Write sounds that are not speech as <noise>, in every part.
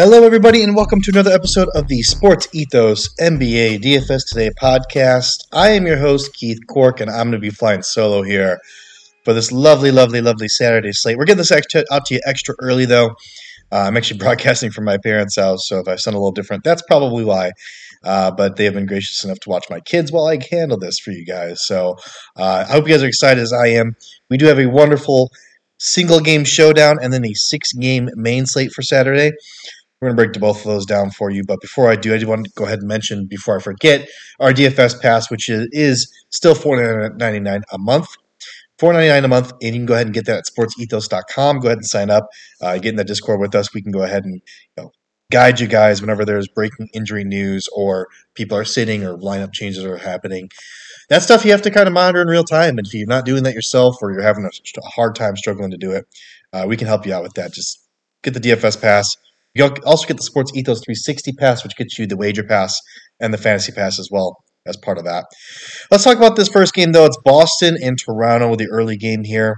Hello, everybody, and welcome to another episode of the Sports Ethos NBA DFS Today podcast. I am your host, Keith Cork, and I'm going to be flying solo here for this lovely, lovely, lovely Saturday slate. We're getting this extra, out to you extra early, though. Uh, I'm actually <laughs> broadcasting from my parents' house, so if I sound a little different, that's probably why. Uh, but they have been gracious enough to watch my kids while I handle this for you guys. So uh, I hope you guys are excited as I am. We do have a wonderful single game showdown and then a six game main slate for Saturday. We're going to break both of those down for you. But before I do, I do want to go ahead and mention before I forget our DFS pass, which is, still $4.99 a month. $4.99 a month, and you can go ahead and get that at sportsethos.com. Go ahead and sign up. Uh, get in the Discord with us. We can go ahead and you know, guide you guys whenever there's breaking injury news or people are sitting or lineup changes are happening. That stuff you have to kind of monitor in real time. And if you're not doing that yourself or you're having a hard time struggling to do it, uh, we can help you out with that. Just get the DFS pass you also get the Sports Ethos 360 pass, which gets you the wager pass and the fantasy pass as well as part of that. Let's talk about this first game, though. It's Boston and Toronto, with the early game here.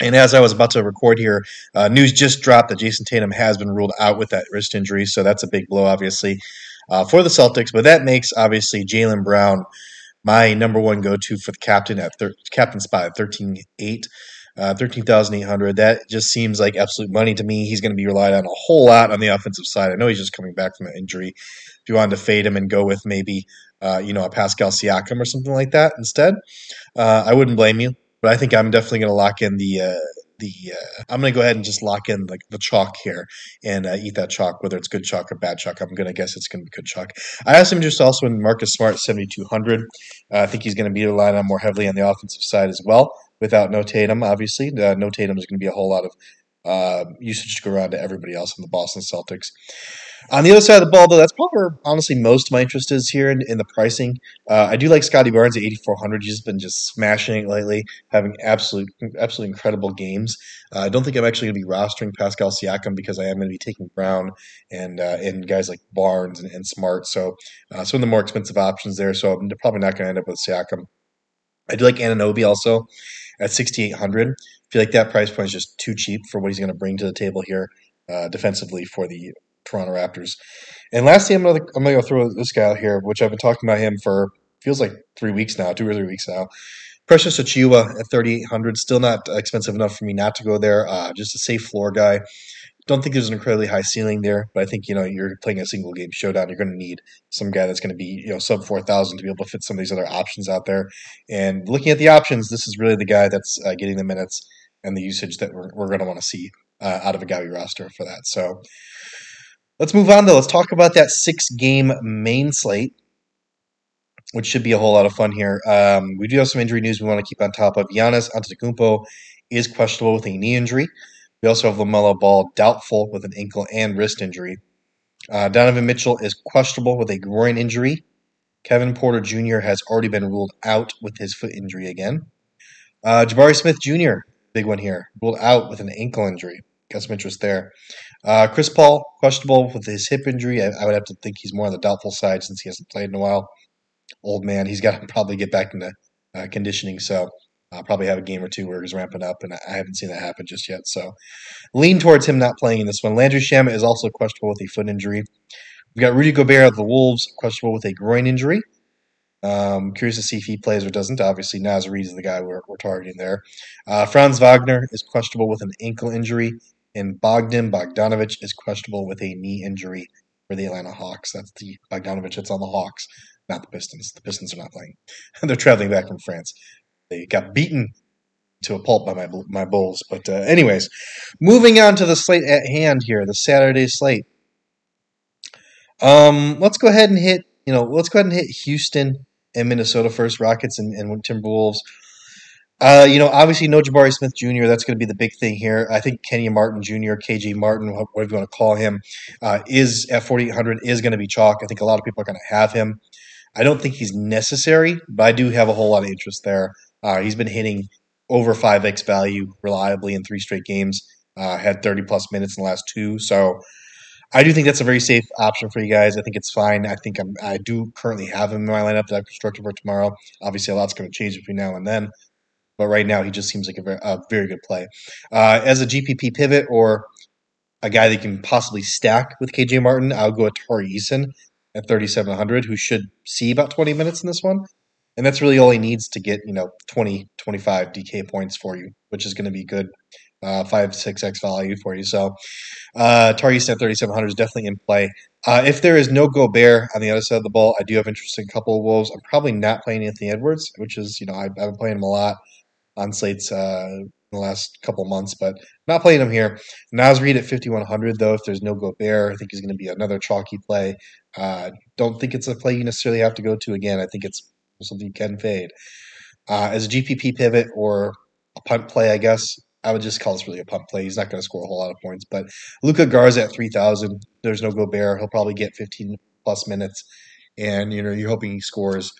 And as I was about to record here, uh, news just dropped that Jayson Tatum has been ruled out with that wrist injury. So that's a big blow, obviously, uh, for the Celtics. But that makes, obviously, Jaylen Brown my number one go to for the captain at thir- captain spot at 13 8 uh, 13,800. That just seems like absolute money to me. He's going to be relied on a whole lot on the offensive side. I know he's just coming back from an injury. If you wanted to fade him and go with maybe, uh, you know, a Pascal Siakam or something like that instead, uh, I wouldn't blame you. But I think I'm definitely going to lock in the uh, the uh, I'm going to go ahead and just lock in like the chalk here and uh, eat that chalk, whether it's good chalk or bad chalk. I'm going to guess it's going to be good chalk. I have some interest also in Marcus Smart 7200. Uh, I think he's going to be relied on more heavily on the offensive side as well without no Tatum, obviously. Uh, no Tatum is going to be a whole lot of uh, usage to go around to everybody else in the Boston Celtics. On the other side of the ball, though, that's probably where honestly most of my interest is here in, in the pricing. Uh, I do like Scottie Barnes at 8,400. He's been just smashing it lately, having absolute, absolutely incredible games. Uh, I don't think I'm actually going to be rostering Pascal Siakam because I am going to be taking Brown and uh, and guys like Barnes and, and Smart. So uh, some of the more expensive options there. So I'm probably not going to end up with Siakam. I do like Anunoby also at 6,800. I feel like that price point is just too cheap for what he's going to bring to the table here uh, defensively for the Toronto Raptors. And lastly, I'm going to throw this guy out here, which I've been talking about him for feels like three weeks now, two or three weeks now. Precious Achiuwa at 3,800, still not expensive enough for me not to go there. Uh, just a safe floor guy. Don't think there's an incredibly high ceiling there, but I think you know you're playing a single game showdown. You're going to need some guy that's going to be you know sub four thousand to be able to fit some of these other options out there. And looking at the options, this is really the guy that's uh, getting the minutes and the usage that we're, we're going to want to see uh, out of a Gowie roster for that. So let's move on though. Let's talk about that six game main slate which should be a whole lot of fun here. Um, we do have some injury news we want to keep on top of. Giannis Antetokounmpo is questionable with a knee injury. We also have LaMelo Ball doubtful with an ankle and wrist injury. Uh, Donovan Mitchell is questionable with a groin injury. Kevin Porter Jr. has already been ruled out with his foot injury again. Uh, Jabari Smith Jr., big one here, ruled out with an ankle injury. Got some interest there. Uh, Chris Paul, questionable with his hip injury. I, I, would have to think he's more on the doubtful side since he hasn't played in a while. Old man, he's got to <laughs> probably get back into uh, conditioning. So I'll probably have a game or two where he's ramping up, and I haven't seen that happen just yet. So lean towards him not playing in this one. Landry Shamet is also questionable with a foot injury. We've got Rudy Gobert of the Wolves, questionable with a groin injury. Um, curious to see if he plays or doesn't. Obviously, Naz Reid is the guy we're, we're targeting there. Uh, Franz Wagner is questionable with an ankle injury, and Bogdan Bogdanovich is questionable with a knee injury for the Atlanta Hawks. That's the Bogdanovich that's on the Hawks, not the Pistons. The Pistons are not playing. <laughs> They're traveling back from France. They got beaten to a pulp by my my Bulls. But uh, anyways, moving on to the slate at hand here, the Saturday slate. Um, let's go ahead and hit you know let's go ahead and hit Houston and Minnesota first, Rockets and, and Timberwolves. Uh, you know, obviously no Jabari Smith Jr. That's going to be the big thing here. I think Kenyon Martin Jr., KJ Martin, whatever you want to call him, uh, is at 4,800 is going to be chalk. I think a lot of people are going to have him. I don't think he's necessary, but I do have a whole lot of interest there. Uh, he's been hitting over 5x value reliably in three straight games. Uh, had 30 plus minutes in the last two. So I do think that's a very safe option for you guys. I think it's fine. I think I'm, i do currently have him in my lineup that I've constructed for tomorrow. Obviously, a lot's going to change between now and then. But right now, he just seems like a very, a very good play. Uh, as a GPP pivot or a guy that can possibly stack with KJ Martin, I'll go with Tari Eason at 3,700, who should see about 20 minutes in this one. And that's really all he needs to get, you know, 20, 25 DK points for you, which is going to be good. Uh, 5, 6x value for you. So, uh, Eason at 3,700 is definitely in play. Uh, if there is no Gobert on the other side of the ball, I do have interest in a couple of Wolves. I'm probably not playing Anthony Edwards, which is, you know, I've, I've been playing him a lot on slates uh, in the last couple months, but not playing him here. Naz Reid at 5,100, though, if there's no Gobert, I think he's going to be another chalky play. Uh, don't think it's a play you necessarily have to go to again. I think it's something you can fade. Uh, as a GPP pivot or a punt play, I guess, I would just call this really a punt play. He's not going to score a whole lot of points. But Luka Garza at 3,000, there's no Gobert. He'll probably get 15 plus minutes. And, you know, you're hoping he scores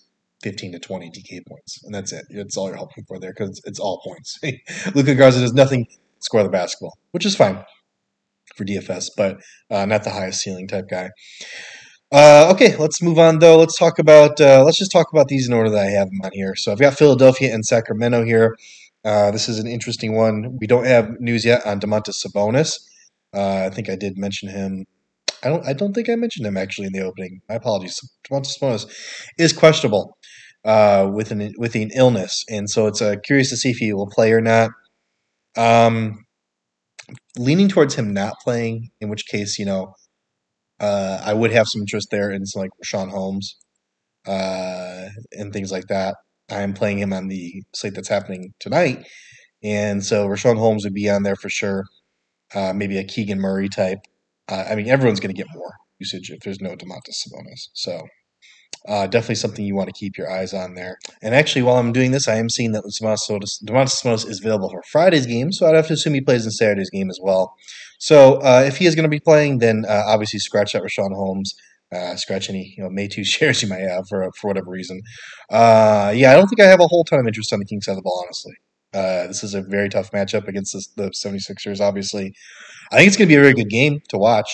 15 to 20 DK points. And that's it. That's all you're hoping for there because it's all points. <laughs> Luka Garza does nothing score the basketball, which is fine for DFS, but uh, not the highest ceiling type guy. Uh, okay, let's move on though. Let's talk about uh, let's just talk about these in order that I have them on here. So I've got Philadelphia and Sacramento here. Uh, this is an interesting one. We don't have news yet on Domantas Sabonis. Uh, I think I did mention him. I don't. I don't think I mentioned him actually in the opening. My apologies. Domantas Sabonis is questionable uh, with an with an illness, and so it's uh, curious to see if he will play or not. Um, leaning towards him not playing, in which case, you know, uh, I would have some interest there in like Richaun Holmes uh, and things like that. I'm playing him on the slate that's happening tonight, and so Richaun Holmes would be on there for sure. Uh, maybe a Keegan Murray type. Uh, I mean, everyone's going to get more usage if there's no Domantas Sabonis. So uh, definitely something you want to keep your eyes on there. And actually, while I'm doing this, I am seeing that Domantas Sabonis is available for Friday's game, so I'd have to assume he plays in Saturday's game as well. So uh, if he is going to be playing, then uh, obviously scratch out Richaun Holmes. Uh, scratch any you know May two <laughs> shares you might have for for whatever reason. Uh, yeah, I don't think I have a whole ton of interest on the Kings side of the ball, honestly. Uh, this is a very tough matchup against the, the 76ers, obviously. I think it's going to be a very good game to watch,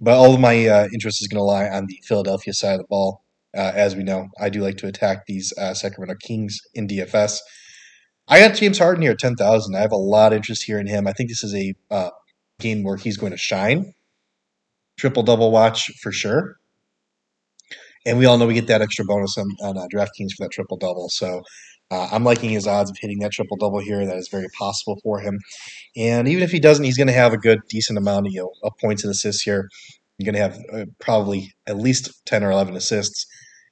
but all of my interest is going to lie on the Philadelphia side of the ball. Uh, as we know, I do like to attack these uh, Sacramento Kings in DFS. I got James Harden here at 10,000. I have a lot of interest here in him. I think this is a uh, game where he's going to shine. Triple double watch for sure. And we all know we get that extra bonus on, on uh, DraftKings for that triple double. So uh, I'm liking his odds of hitting that triple double here. That is very possible for him. And even if he doesn't, he's going to have a good, decent amount of, you know, of points and assists here. You're going to have uh, probably at least 10 or 11 assists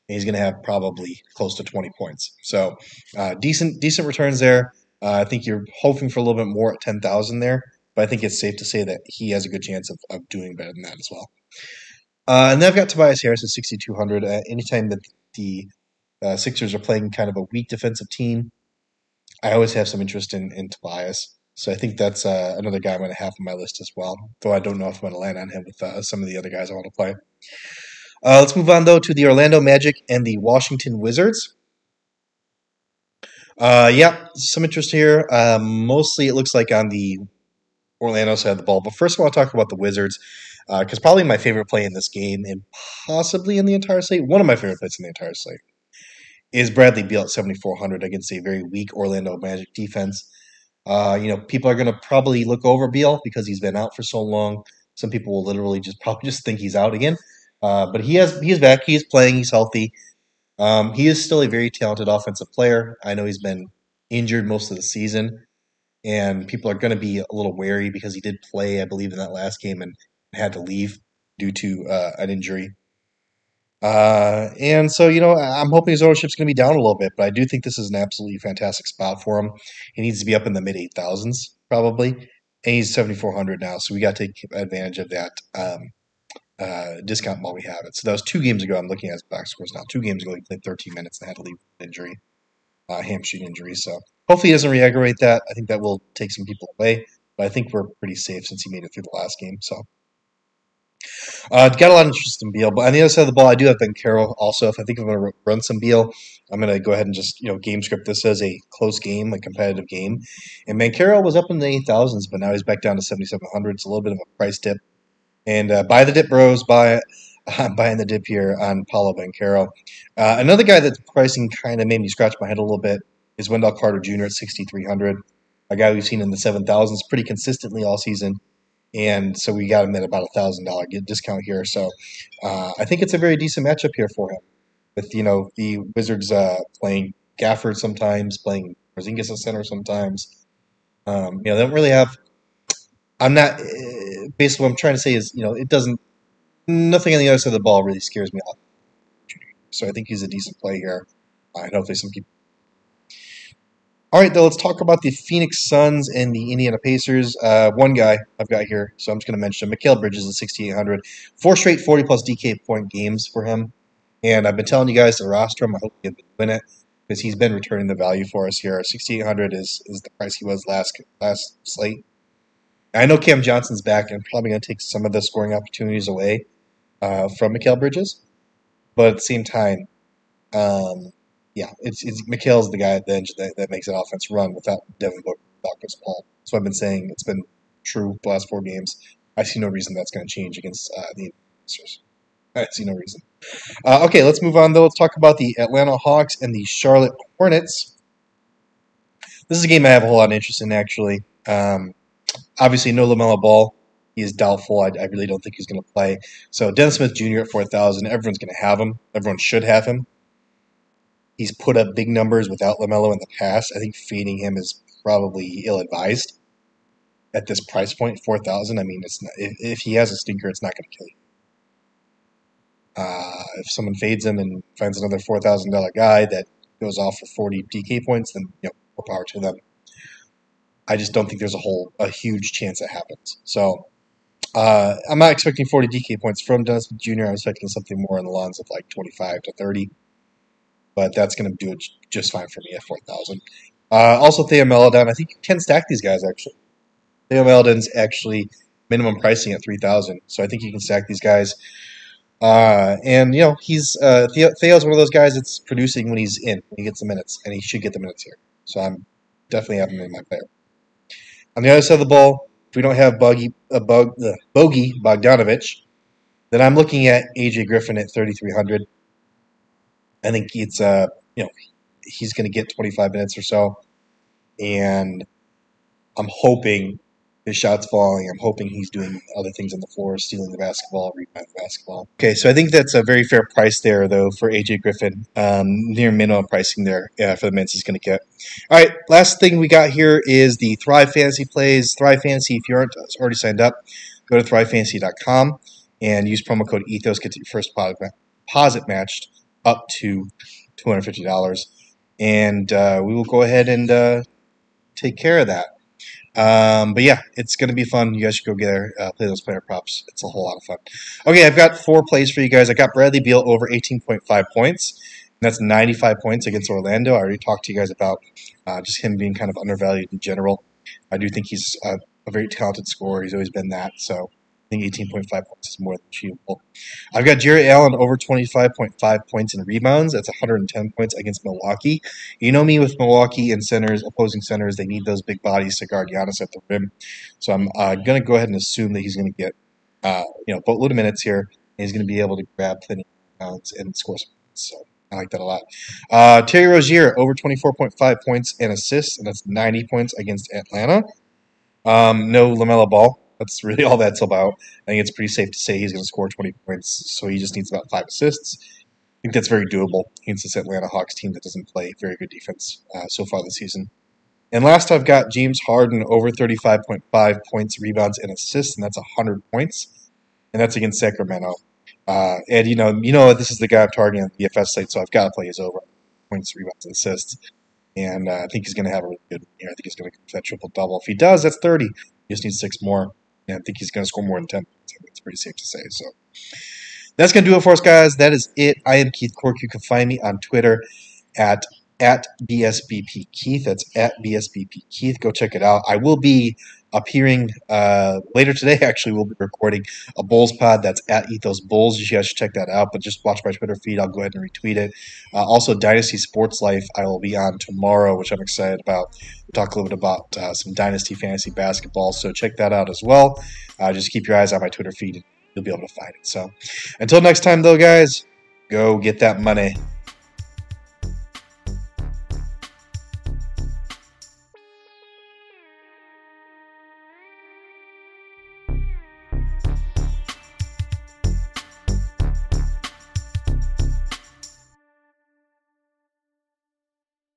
And he's going to have probably close to 20 points. So uh, decent decent returns there. Uh, I think you're hoping for a little bit more at 10,000 there, but I think it's safe to say that he has a good chance of, of doing better than that as well. Uh, and then I've got Tobias Harris at 6,200. Uh, anytime that the uh, Sixers are playing kind of a weak defensive team, I always have some interest in, in Tobias. So I think that's uh, another guy I'm going to have on my list as well, though I don't know if I'm going to land on him with uh, some of the other guys I want to play. Uh, let's move on though to the Orlando Magic and the Washington Wizards. Uh, yeah, some interest here. Uh, mostly, it looks like on the Orlando side of the ball. But first, I want to talk about the Wizards because uh, probably my favorite play in this game, and possibly in the entire slate, one of my favorite plays in the entire slate, is Bradley Beal at 7,400 against a very weak Orlando Magic defense. Uh, you know, people are going to probably look over Beal because he's been out for so long. Some people will literally just probably just think he's out again. Uh, but he has he's back. He's playing. He's healthy. Um, he is still a very talented offensive player. I know he's been injured most of the season, and people are going to be a little wary because he did play, I believe, in that last game and had to leave due to uh, an injury. Uh, and so, you know, I'm hoping his ownership's going to be down a little bit, but I do think this is an absolutely fantastic spot for him. He needs to be up in the mid 8,000s probably, and he's 7,400 now, so we got to take advantage of that. Um, uh, discount while we have it. So that was two games ago. I'm looking at his box scores now. Two games ago, he played 13 minutes and had to leave an injury, uh, hamstring injury. So hopefully he doesn't re-aggravate that. I think that will take some people away, but I think we're pretty safe since he made it through the last game. So uh, got a lot of interest in Beal, but on the other side of the ball, I do have Banchero also. If I think I'm going to run some Beal, I'm going to go ahead and just you know game script this as a close game, a competitive game. And Banchero was up in the 8,000s, but now he's back down to 7,700. It's a little bit of a price dip. And uh, buy the dip, bros. Buy <laughs> I'm buying the dip here on Paolo Banchero. Uh, another guy that's pricing kind of made me scratch my head a little bit is Wendell Carter Jr. at 6,300. A guy we've seen in the 7,000s pretty consistently all season. and so we got him at about a thousand dollar discount here. So uh, I think it's a very decent matchup here for him. With you know the Wizards uh, playing Gafford sometimes, playing Porzingis at center sometimes. Um, you know they don't really have. I'm not. Uh, basically, what I'm trying to say is you know it doesn't. Nothing on the other side of the ball really scares me off. So I think he's a decent play here, uh, and hopefully some people all right, though, let's talk about the Phoenix Suns and the Indiana Pacers. Uh, one guy I've got here, so I'm just going to mention him. Mikal Bridges at 6,800. Four straight 40 plus DK point games for him. And I've been telling you guys to roster him. I hope you've been doing it because he's been returning the value for us here. 6,800 is, is the price he was last last slate. I know Cam Johnson's back and probably going to take some of the scoring opportunities away uh, from Mikal Bridges. But at the same time, um, yeah, it's it's Mikal's the guy at the edge that, that makes an offense run without Devin Booker, without Chris Paul. So I've been saying it's been true the last four games. I see no reason that's going to change against uh, the Pacers. I see no reason. Uh, okay, let's move on though. Let's talk about the Atlanta Hawks and the Charlotte Hornets. This is a game I have a whole lot of interest in actually. Um, obviously, no LaMelo Ball. He is doubtful. I, I really don't think he's going to play. So Dennis Smith Jr. at four thousand. Everyone's going to have him. Everyone should have him. He's put up big numbers without LaMelo in the past. I think feeding him is probably ill advised at this price 4000 I mean, it's not, if, if, he has a stinker, it's not going to kill you. Uh, if someone fades him and finds another four thousand dollar guy that goes off for forty DK points, then you know, more power to them. I just don't think there's a whole a huge chance that happens. So uh, I'm not expecting 40 DK points from Dennis Jr. I'm expecting something more in the lines of like 25 to 30 but that's going to do it just fine for me at 4,000. Uh, also, Theo Maledon, I think you can stack these guys actually. Theo Maledon's actually minimum pricing at 3,000, so I think you can stack these guys. Uh, and, you know, he's uh, Theo, Theo's one of those guys that's producing when he's in, when he gets the minutes, and he should get the minutes here. So I'm definitely having him in my player. On the other side of the ball, if we don't have Bogey, uh, Bog, uh, Bogey Bogdanovich, then I'm looking at AJ Griffin at 3,300. I think it's uh you know he's going to get 25 minutes or so, and I'm hoping his shots falling. I'm hoping he's doing other things on the floor, stealing the basketball, rebounding the basketball. Okay, so I think that's a very fair price there, though, for AJ Griffin. Um, near minimum pricing there uh, for the minutes he's going to get. All right, last thing we got here is the Thrive Fantasy plays. Thrive Fantasy, if you aren't already signed up, go to thrivefantasy.com and use promo code ETHOS, get your first deposit matched up to $250. And uh, we will go ahead and uh, take care of that. Um, but yeah, it's going to be fun. You guys should go get there, uh, play those player props. It's a whole lot of fun. Okay, I've got four plays for you guys. I got Bradley Beal over 18.5 points. that's 95 points against Orlando. I already talked to you guys about uh, just him being kind of undervalued in general. I do think he's a, a very talented scorer. He's always been that. So think 18.5 points is more than achievable. I've got Jarrett Allen over 25.5 points in rebounds. That's 110 points against Milwaukee. You know me with Milwaukee and centers, opposing centers, they need those big bodies to guard Giannis at the rim. So I'm uh, going to go ahead and assume that he's going to get, uh, you know, boatload of minutes here. And he's going to be able to grab plenty of rebounds and score some points. So I like that a lot. Uh, Terry Rozier over 24.5 points and assists, and that's 90 points against Atlanta. Um, no LaMelo Ball. That's really all that's about. I think it's pretty safe to say he's going to score 20 points, so he just needs about five assists. I think that's very doable against this Atlanta Hawks team that doesn't play very good defense uh, so far this season. And last, I've got James Harden over 35.5 points, rebounds, and assists, and that's 100 points, and that's against Sacramento. Uh, and you know, you know, this is the guy I'm targeting on the site, so I've got to play his over points, rebounds, and assists. And uh, I think he's going to have a really good year. I think he's going to get that triple double. If he does, that's 30. He just needs six more. I think he's going to score more than 10 points. It's pretty safe to say. So that's going to do it for us, guys. That is it. I am Keith Cork. You can find me on Twitter at at BSBP Keith. That's at BSBP Keith. Go check it out. I will be appearing uh, later today. <laughs> Actually, we'll be recording a Bulls pod that's at Ethos Bulls. You guys should check that out. But just watch my Twitter feed. I'll go ahead and retweet it. Uh, also, Dynasty Sports Life. I will be on tomorrow, which I'm excited about. We'll talk a little bit about uh, some Dynasty fantasy basketball. So check that out as well. Uh, just keep your eyes on my Twitter feed. You'll be able to find it. So until next time, though, guys, go get that money.